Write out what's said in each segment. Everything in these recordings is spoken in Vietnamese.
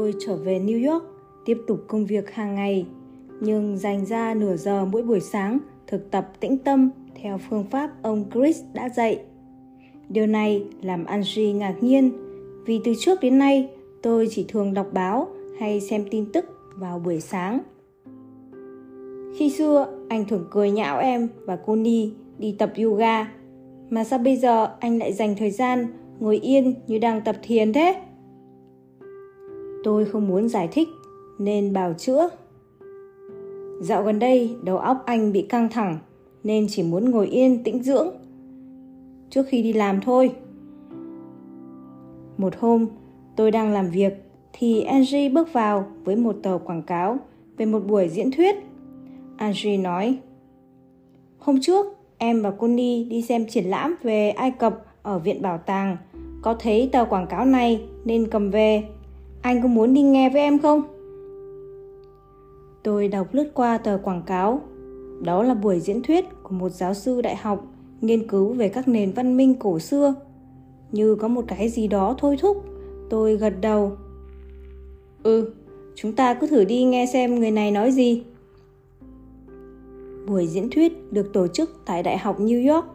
tôi trở về New York, tiếp tục công việc hàng ngày, nhưng dành ra nửa giờ mỗi buổi sáng thực tập tĩnh tâm theo phương pháp ông Chris đã dạy. Điều này làm Angie ngạc nhiên vì từ trước đến nay tôi chỉ thường đọc báo hay xem tin tức vào buổi sáng. Khi xưa, anh thường cười nhạo em và cô Ni đi tập yoga. Mà sao bây giờ anh lại dành thời gian ngồi yên như đang tập thiền thế? Tôi không muốn giải thích nên bào chữa. Dạo gần đây đầu óc anh bị căng thẳng nên chỉ muốn ngồi yên tĩnh dưỡng trước khi đi làm thôi. Một hôm, tôi đang làm việc thì Angie bước vào với một tờ quảng cáo về một buổi diễn thuyết. Angie nói, Hôm trước, em và Connie đi xem triển lãm về Ai Cập ở Viện Bảo tàng. Có thấy tờ quảng cáo này nên cầm về. Anh có muốn đi nghe với em không? Tôi đọc lướt qua tờ quảng cáo. Đó là buổi diễn thuyết của một giáo sư đại học nghiên cứu về các nền văn minh cổ xưa. Như có một cái gì đó thôi thúc, tôi gật đầu. Ừ, chúng ta cứ thử đi nghe xem người này nói gì. Buổi diễn thuyết được tổ chức tại Đại học New York.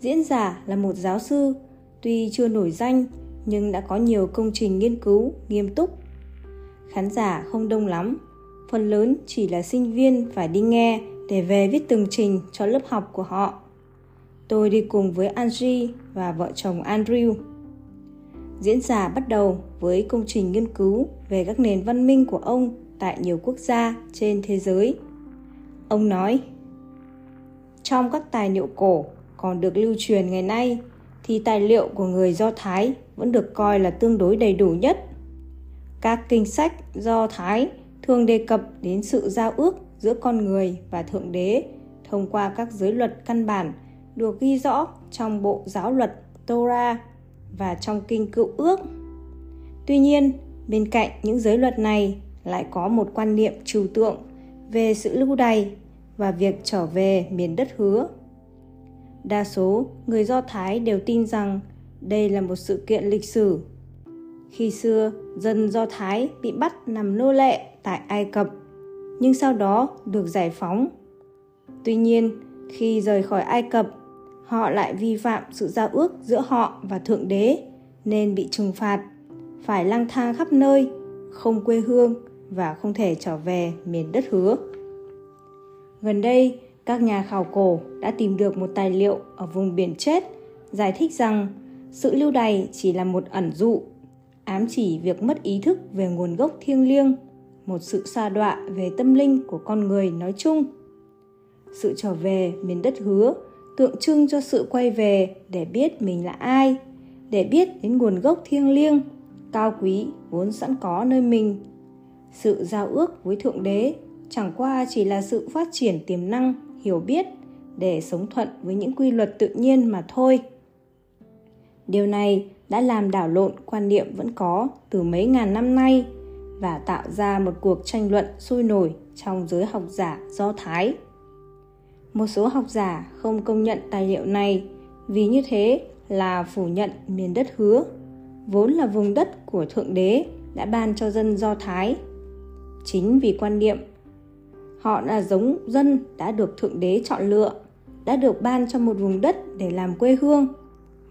Diễn giả là một giáo sư, tuy chưa nổi danh nhưng đã có nhiều công trình nghiên cứu nghiêm túc. Khán giả không đông lắm, phần lớn chỉ là sinh viên phải đi nghe để về viết tường trình cho lớp học của họ. Tôi đi cùng với Angie và vợ chồng Andrew. Diễn giả bắt đầu với công trình nghiên cứu về các nền văn minh của ông tại nhiều quốc gia trên thế giới. Ông nói, trong các tài liệu cổ còn được lưu truyền ngày nay thì tài liệu của người Do Thái vẫn được coi là tương đối đầy đủ nhất. Các kinh sách Do Thái thường đề cập đến sự giao ước giữa con người và Thượng Đế thông qua các giới luật căn bản được ghi rõ trong bộ giáo luật Torah và trong kinh cựu ước. Tuy nhiên, bên cạnh những giới luật này lại có một quan niệm trừu tượng về sự lưu đày và việc trở về miền đất hứa. Đa số người Do Thái đều tin rằng đây là một sự kiện lịch sử. Khi xưa, dân Do Thái bị bắt nằm nô lệ tại Ai Cập, nhưng sau đó được giải phóng. Tuy nhiên, khi rời khỏi Ai Cập, họ lại vi phạm sự giao ước giữa họ và Thượng Đế nên bị trừng phạt, phải lang thang khắp nơi, không quê hương và không thể trở về miền đất hứa. Gần đây, các nhà khảo cổ đã tìm được một tài liệu ở vùng biển chết giải thích rằng sự lưu đày chỉ là một ẩn dụ, ám chỉ việc mất ý thức về nguồn gốc thiêng liêng, một sự xa đọa về tâm linh của con người nói chung. Sự trở về miền đất hứa tượng trưng cho sự quay về để biết mình là ai, để biết đến nguồn gốc thiêng liêng, cao quý vốn sẵn có nơi mình. Sự giao ước với Thượng Đế chẳng qua chỉ là sự phát triển tiềm năng, hiểu biết để sống thuận với những quy luật tự nhiên mà thôi. Điều này đã làm đảo lộn quan niệm vẫn có từ mấy ngàn năm nay và tạo ra một cuộc tranh luận sôi nổi trong giới học giả Do Thái. Một số học giả không công nhận tài liệu này vì như thế là phủ nhận miền đất hứa, vốn là vùng đất của Thượng Đế đã ban cho dân Do Thái. Chính vì quan niệm họ là giống dân đã được Thượng Đế chọn lựa, đã được ban cho một vùng đất để làm quê hương,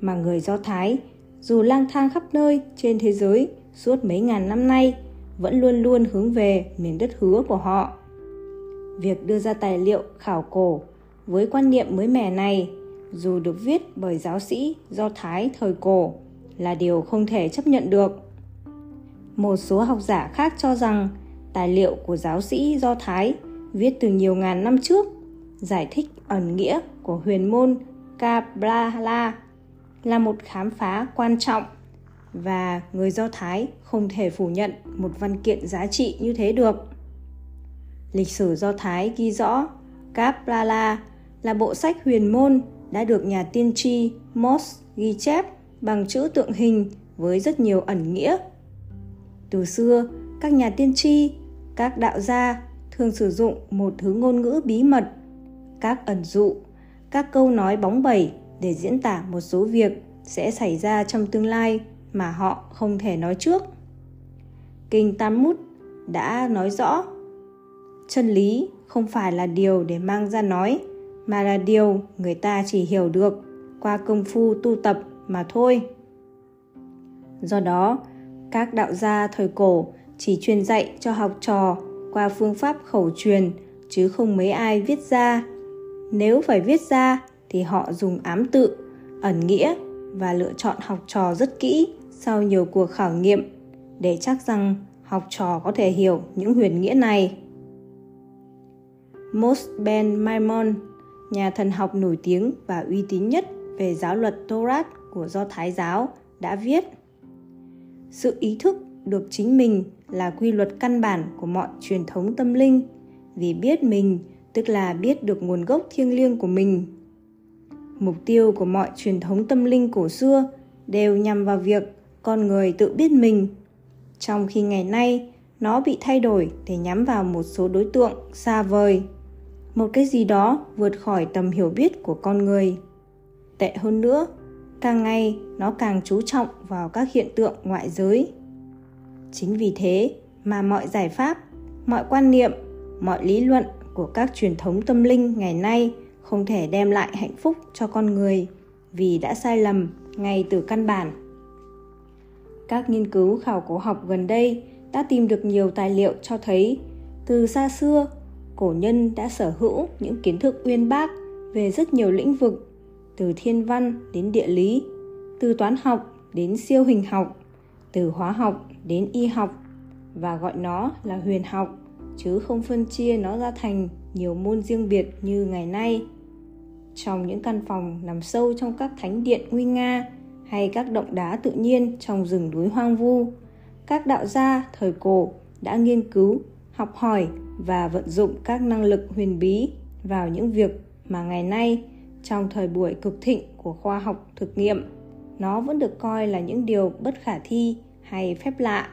mà người Do Thái dù lang thang khắp nơi trên thế giới suốt mấy ngàn năm nay vẫn luôn luôn hướng về miền đất hứa của họ. Việc đưa ra tài liệu khảo cổ với quan niệm mới mẻ này, dù được viết bởi giáo sĩ Do Thái thời cổ, là điều không thể chấp nhận được. Một số học giả khác cho rằng tài liệu của giáo sĩ Do Thái viết từ nhiều ngàn năm trước giải thích ẩn nghĩa của huyền môn Kabbalah là một khám phá quan trọng và người Do Thái không thể phủ nhận một văn kiện giá trị như thế được. Lịch sử Do Thái ghi rõ Kabbalah là bộ sách huyền môn đã được nhà tiên tri Mos ghi chép bằng chữ tượng hình với rất nhiều ẩn nghĩa. Từ xưa, các nhà tiên tri, các đạo gia thường sử dụng một thứ ngôn ngữ bí mật, các ẩn dụ, các câu nói bóng bẩy để diễn tả một số việc sẽ xảy ra trong tương lai mà họ không thể nói trước. Kinh Talmud đã nói rõ chân lý không phải là điều để mang ra nói mà là điều người ta chỉ hiểu được qua công phu tu tập mà thôi do đó các đạo gia thời cổ chỉ truyền dạy cho học trò qua phương pháp khẩu truyền chứ không mấy ai viết ra nếu phải viết ra thì họ dùng ám tự ẩn nghĩa và lựa chọn học trò rất kỹ sau nhiều cuộc khảo nghiệm để chắc rằng học trò có thể hiểu những huyền nghĩa này. Mos Ben Maimon, nhà thần học nổi tiếng và uy tín nhất về giáo luật Torah của Do Thái giáo, đã viết Sự ý thức được chính mình là quy luật căn bản của mọi truyền thống tâm linh, vì biết mình tức là biết được nguồn gốc thiêng liêng của mình. Mục tiêu của mọi truyền thống tâm linh cổ xưa đều nhằm vào việc con người tự biết mình. Trong khi ngày nay nó bị thay đổi để nhắm vào một số đối tượng xa vời. Một cái gì đó vượt khỏi tầm hiểu biết của con người. Tệ hơn nữa càng ngày nó càng chú trọng vào các hiện tượng ngoại giới chính vì thế mà mọi giải pháp, mọi quan niệm, mọi lý luận của các truyền thống tâm linh ngày nay không thể đem lại hạnh phúc cho con người vì đã sai lầm ngay từ căn bản. Các nghiên cứu khảo cổ học gần đây đã tìm được nhiều tài liệu cho thấy từ xa xưa, cổ nhân đã sở hữu những kiến thức uyên bác về rất nhiều lĩnh vực, từ thiên văn đến địa lý, từ toán học đến siêu hình học, từ hóa học đến y học và gọi nó là huyền học, chứ không phân chia nó ra thành nhiều môn riêng biệt như ngày nay. Trong những căn phòng nằm sâu trong các thánh điện nguy nga hay các động đá tự nhiên trong rừng núi hoang vu, các đạo gia thời cổ đã nghiên cứu, học hỏi và vận dụng các năng lực huyền bí vào những việc mà ngày nay, trong thời buổi cực thịnh của khoa học thực nghiệm, nó vẫn được coi là những điều bất khả thi hay phép lạ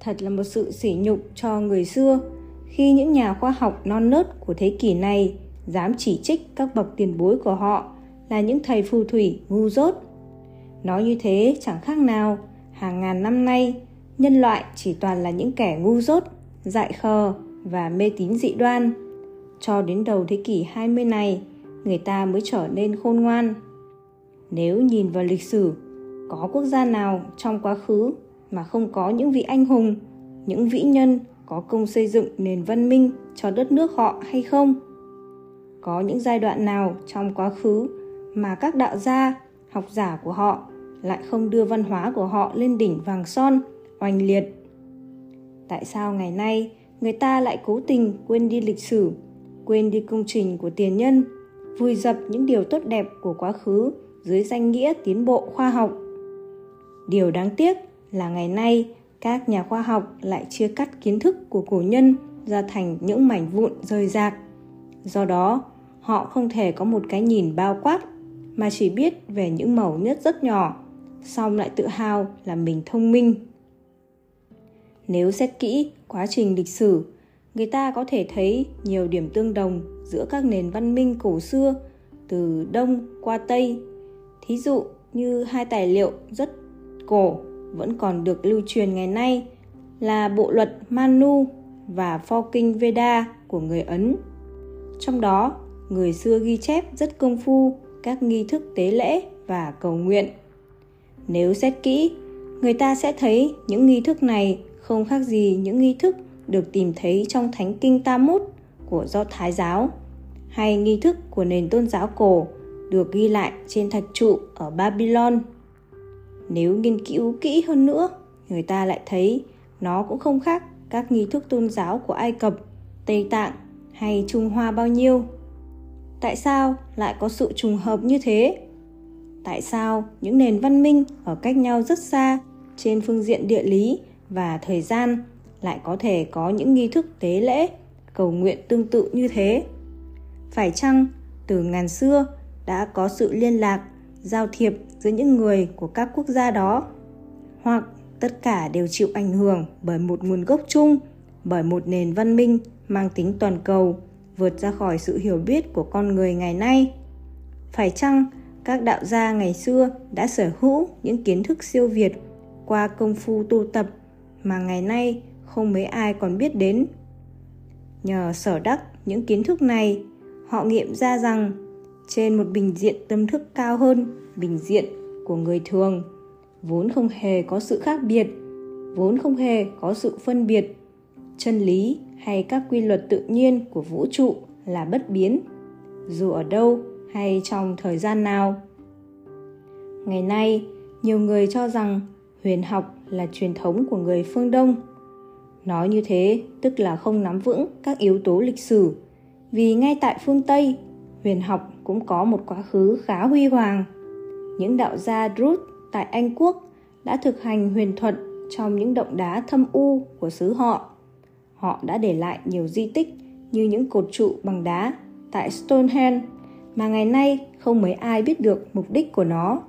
thật là một sự sỉ nhục cho người xưa khi những nhà khoa học non nớt của thế kỷ này dám chỉ trích các bậc tiền bối của họ là những thầy phù thủy ngu dốt. Nói như thế chẳng khác nào, hàng ngàn năm nay, nhân loại chỉ toàn là những kẻ ngu dốt, dại khờ và mê tín dị đoan. Cho đến đầu thế kỷ 20 này, người ta mới trở nên khôn ngoan. Nếu nhìn vào lịch sử, có quốc gia nào trong quá khứ mà không có những vị anh hùng, những vĩ nhân có công xây dựng nền văn minh cho đất nước họ hay không? Có những giai đoạn nào trong quá khứ mà các đạo gia, học giả của họ lại không đưa văn hóa của họ lên đỉnh vàng son, oanh liệt. Tại sao ngày nay người ta lại cố tình quên đi lịch sử, quên đi công trình của tiền nhân, vùi dập những điều tốt đẹp của quá khứ dưới danh nghĩa tiến bộ khoa học? Điều đáng tiếc là ngày nay các nhà khoa học lại chia cắt kiến thức của cổ nhân ra thành những mảnh vụn rời rạc. Do đó, họ không thể có một cái nhìn bao quát mà chỉ biết về những mẩu nhất rất nhỏ xong lại tự hào là mình thông minh nếu xét kỹ quá trình lịch sử người ta có thể thấy nhiều điểm tương đồng giữa các nền văn minh cổ xưa từ đông qua tây thí dụ như hai tài liệu rất cổ vẫn còn được lưu truyền ngày nay là bộ luật Manu và pho kinh Veda của người Ấn. Trong đó, người xưa ghi chép rất công phu các nghi thức tế lễ và cầu nguyện. Nếu xét kỹ, người ta sẽ thấy những nghi thức này không khác gì những nghi thức được tìm thấy trong Thánh Kinh Talmud của Do Thái giáo hay nghi thức của nền tôn giáo cổ được ghi lại trên thạch trụ ở Babylon. Nếu nghiên cứu kỹ hơn nữa, người ta lại thấy nó cũng không khác các nghi thức tôn giáo của Ai Cập, Tây Tạng hay Trung Hoa bao nhiêu. Tại sao lại có sự trùng hợp như thế? Tại sao những nền văn minh ở cách nhau rất xa trên phương diện địa lý và thời gian lại có thể có những nghi thức tế lễ cầu nguyện tương tự như thế? Phải chăng từ ngàn xưa đã có sự liên lạc giao thiệp giữa những người của các quốc gia đó hoặc tất cả đều chịu ảnh hưởng bởi một nguồn gốc chung bởi một nền văn minh mang tính toàn cầu vượt ra khỏi sự hiểu biết của con người ngày nay phải chăng các đạo gia ngày xưa đã sở hữu những kiến thức siêu việt qua công phu tu tập mà ngày nay không mấy ai còn biết đến. Nhờ sở đắc những kiến thức này, họ nghiệm ra rằng trên một bình diện tâm thức cao hơn bình diện của người thường, vốn không hề có sự khác biệt, vốn không hề có sự phân biệt. Chân lý hay các quy luật tự nhiên của vũ trụ là bất biến, dù ở đâu hay trong thời gian nào. Ngày nay, nhiều người cho rằng huyền học là truyền thống của người phương Đông. Nói như thế tức là không nắm vững các yếu tố lịch sử, vì ngay tại phương Tây, huyền học cũng có một quá khứ khá huy hoàng. Những đạo gia Druid tại Anh Quốc đã thực hành huyền thuật trong những động đá thâm u của xứ họ. Họ đã để lại nhiều di tích như những cột trụ bằng đá tại Stonehenge mà ngày nay không mấy ai biết được mục đích của nó.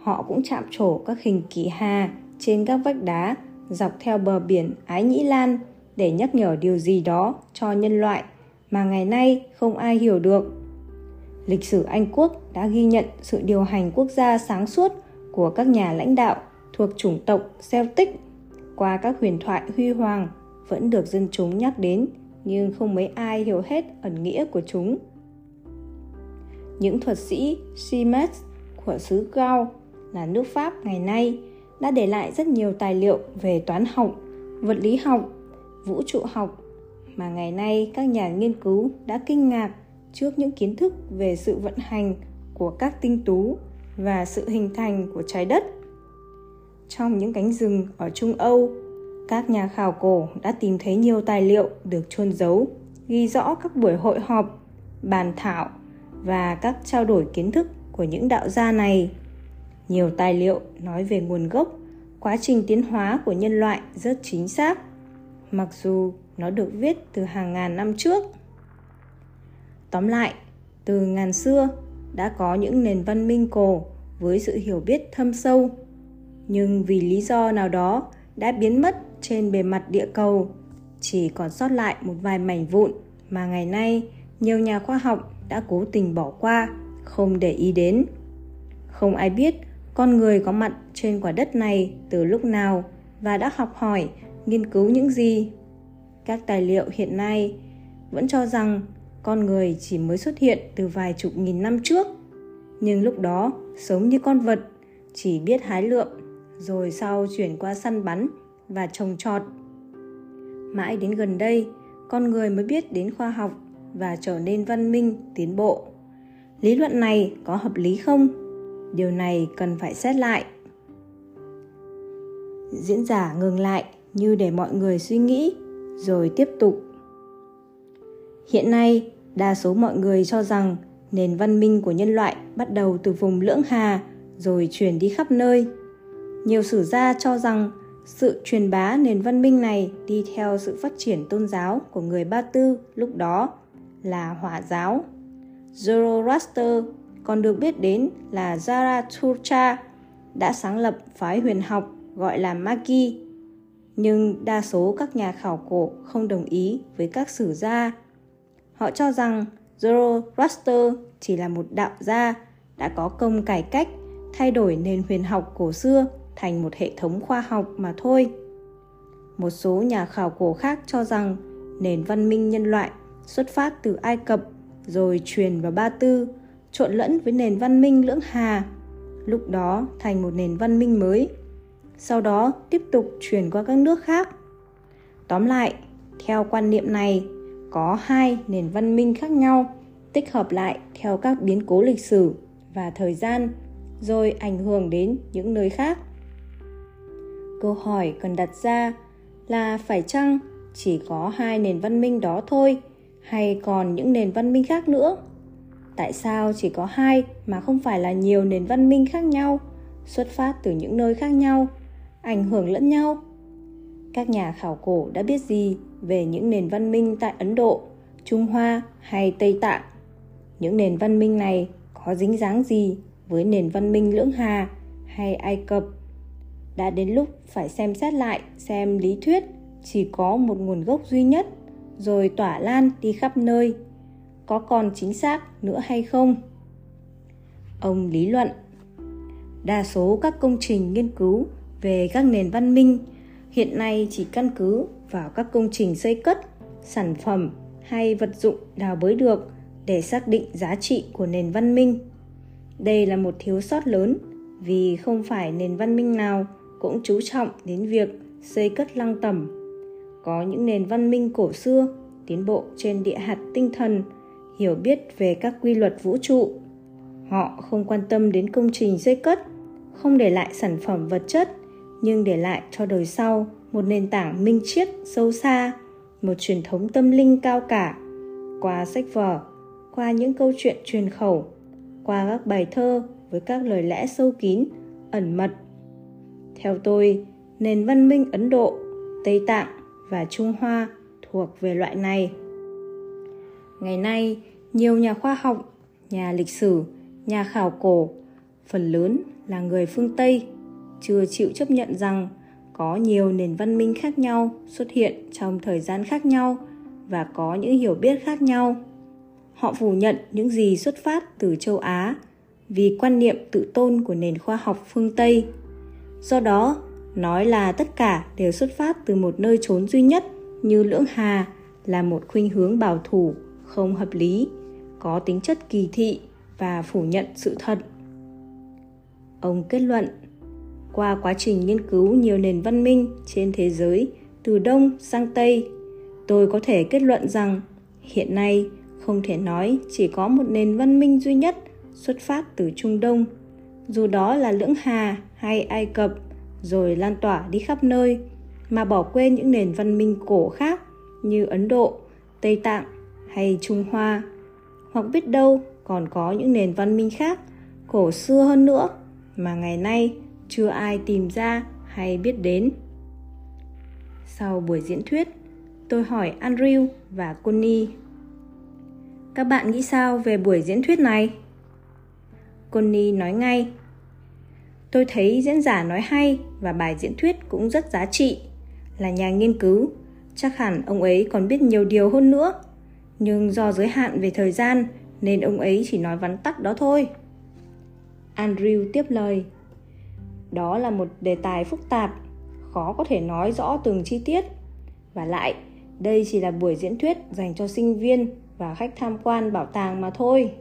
Họ cũng chạm trổ các hình kỳ hà trên các vách đá, dọc theo bờ biển Ái Nhĩ Lan để nhắc nhở điều gì đó cho nhân loại mà ngày nay không ai hiểu được. Lịch sử Anh quốc đã ghi nhận sự điều hành quốc gia sáng suốt của các nhà lãnh đạo thuộc chủng tộc Celtic qua các huyền thoại huy hoàng vẫn được dân chúng nhắc đến nhưng không mấy ai hiểu hết ẩn nghĩa của chúng. Những thuật sĩ Siemens của xứ Gao là nước Pháp ngày nay đã để lại rất nhiều tài liệu về toán học, vật lý học, vũ trụ học mà ngày nay các nhà nghiên cứu đã kinh ngạc trước những kiến thức về sự vận hành của các tinh tú và sự hình thành của trái đất. Trong những cánh rừng ở Trung Âu, các nhà khảo cổ đã tìm thấy nhiều tài liệu được chôn giấu, ghi rõ các buổi hội họp, bàn thảo và các trao đổi kiến thức của những đạo gia này. Nhiều tài liệu nói về nguồn gốc, quá trình tiến hóa của nhân loại rất chính xác, mặc dù nó được viết từ hàng ngàn năm trước. Tóm lại, từ ngàn xưa đã có những nền văn minh cổ với sự hiểu biết thâm sâu, nhưng vì lý do nào đó đã biến mất trên bề mặt địa cầu, chỉ còn sót lại một vài mảnh vụn mà ngày nay nhiều nhà khoa học đã cố tình bỏ qua, không để ý đến. Không ai biết con người có mặt trên quả đất này từ lúc nào và đã học hỏi, nghiên cứu những gì. Các tài liệu hiện nay vẫn cho rằng con người chỉ mới xuất hiện từ vài chục nghìn năm trước. Nhưng lúc đó sống như con vật, chỉ biết hái lượm, rồi sau chuyển qua săn bắn và trồng trọt. Mãi đến gần đây, con người mới biết đến khoa học và trở nên văn minh, tiến bộ. Lý luận này có hợp lý không? Điều này cần phải xét lại. Diễn giả ngừng lại như để mọi người suy nghĩ, rồi tiếp tục. Hiện nay đa số mọi người cho rằng nền văn minh của nhân loại bắt đầu từ vùng lưỡng hà rồi truyền đi khắp nơi nhiều sử gia cho rằng sự truyền bá nền văn minh này đi theo sự phát triển tôn giáo của người Ba Tư lúc đó là Hỏa giáo. Zoroaster còn được biết đến là Zarathustra đã sáng lập phái huyền học gọi là Magi. Nhưng đa số các nhà khảo cổ không đồng ý với các sử gia Họ cho rằng Zoroaster chỉ là một đạo gia đã có công cải cách, thay đổi nền huyền học cổ xưa thành một hệ thống khoa học mà thôi. Một số nhà khảo cổ khác cho rằng nền văn minh nhân loại xuất phát từ Ai Cập rồi truyền vào Ba Tư, trộn lẫn với nền văn minh lưỡng hà, lúc đó thành một nền văn minh mới. Sau đó tiếp tục truyền qua các nước khác. Tóm lại, theo quan niệm này, có hai nền văn minh khác nhau, tích hợp lại theo các biến cố lịch sử và thời gian, rồi ảnh hưởng đến những nơi khác. Câu hỏi cần đặt ra là phải chăng chỉ có hai nền văn minh đó thôi hay còn những nền văn minh khác nữa? Tại sao chỉ có hai mà không phải là nhiều nền văn minh khác nhau, xuất phát từ những nơi khác nhau, ảnh hưởng lẫn nhau? Các nhà khảo cổ đã biết gì về những nền văn minh tại Ấn Độ, Trung Hoa hay Tây Tạng. Những nền văn minh này có dính dáng gì với nền văn minh Lưỡng Hà hay Ai Cập? Đã đến lúc phải xem xét lại xem lý thuyết chỉ có một nguồn gốc duy nhất rồi tỏa lan đi khắp nơi. Có còn chính xác nữa hay không? Ông lý luận Đa số các công trình nghiên cứu về các nền văn minh hiện nay chỉ căn cứ vào các công trình xây cất, sản phẩm hay vật dụng đào bới được để xác định giá trị của nền văn minh. Đây là một thiếu sót lớn vì không phải nền văn minh nào cũng chú trọng đến việc xây cất lăng tẩm. Có những nền văn minh cổ xưa, tiến bộ trên địa hạt tinh thần, hiểu biết về các quy luật vũ trụ. Họ không quan tâm đến công trình xây cất, không để lại sản phẩm vật chất nhưng để lại cho đời sau một nền tảng minh triết, sâu xa, một truyền thống tâm linh cao cả. Qua sách vở, qua những câu chuyện truyền khẩu, qua các bài thơ với các lời lẽ sâu kín, ẩn mật. Theo tôi, nền văn minh ấn độ, tây tạng và trung hoa thuộc về loại này. Ngày nay, nhiều nhà khoa học, nhà lịch sử, nhà khảo cổ, phần lớn là người phương tây chưa chịu chấp nhận rằng có nhiều nền văn minh khác nhau xuất hiện trong thời gian khác nhau và có những hiểu biết khác nhau. Họ phủ nhận những gì xuất phát từ châu á vì quan niệm tự tôn của nền khoa học phương tây. Do đó, nói là tất cả đều xuất phát từ một nơi trốn duy nhất như lưỡng hà là một khuynh hướng bảo thủ không hợp lý, có tính chất kỳ thị và phủ nhận sự thật. Ông kết luận qua quá trình nghiên cứu nhiều nền văn minh trên thế giới, từ đông sang tây. Tôi có thể kết luận rằng, hiện nay, không thể nói chỉ có một nền văn minh duy nhất xuất phát từ trung đông. Dù đó là lưỡng hà hay ai cập, rồi lan tỏa đi khắp nơi, mà bỏ quên những nền văn minh cổ khác như ấn độ, tây tạng hay trung hoa. Hoặc biết đâu còn có những nền văn minh khác cổ xưa hơn nữa mà ngày nay chưa ai tìm ra hay biết đến. Sau buổi diễn thuyết, tôi hỏi andrew và connie, các bạn nghĩ sao về buổi diễn thuyết này? Connie nói ngay, tôi thấy diễn giả nói hay và bài diễn thuyết cũng rất giá trị. Là nhà nghiên cứu, chắc hẳn ông ấy còn biết nhiều điều hơn nữa. Nhưng do giới hạn về thời gian, nên ông ấy chỉ nói vắn tắt đó thôi. Andrew tiếp lời đó là một đề tài phức tạp, khó có thể nói rõ từng chi tiết. Và lại, đây chỉ là buổi diễn thuyết dành cho sinh viên và khách tham quan bảo tàng mà thôi.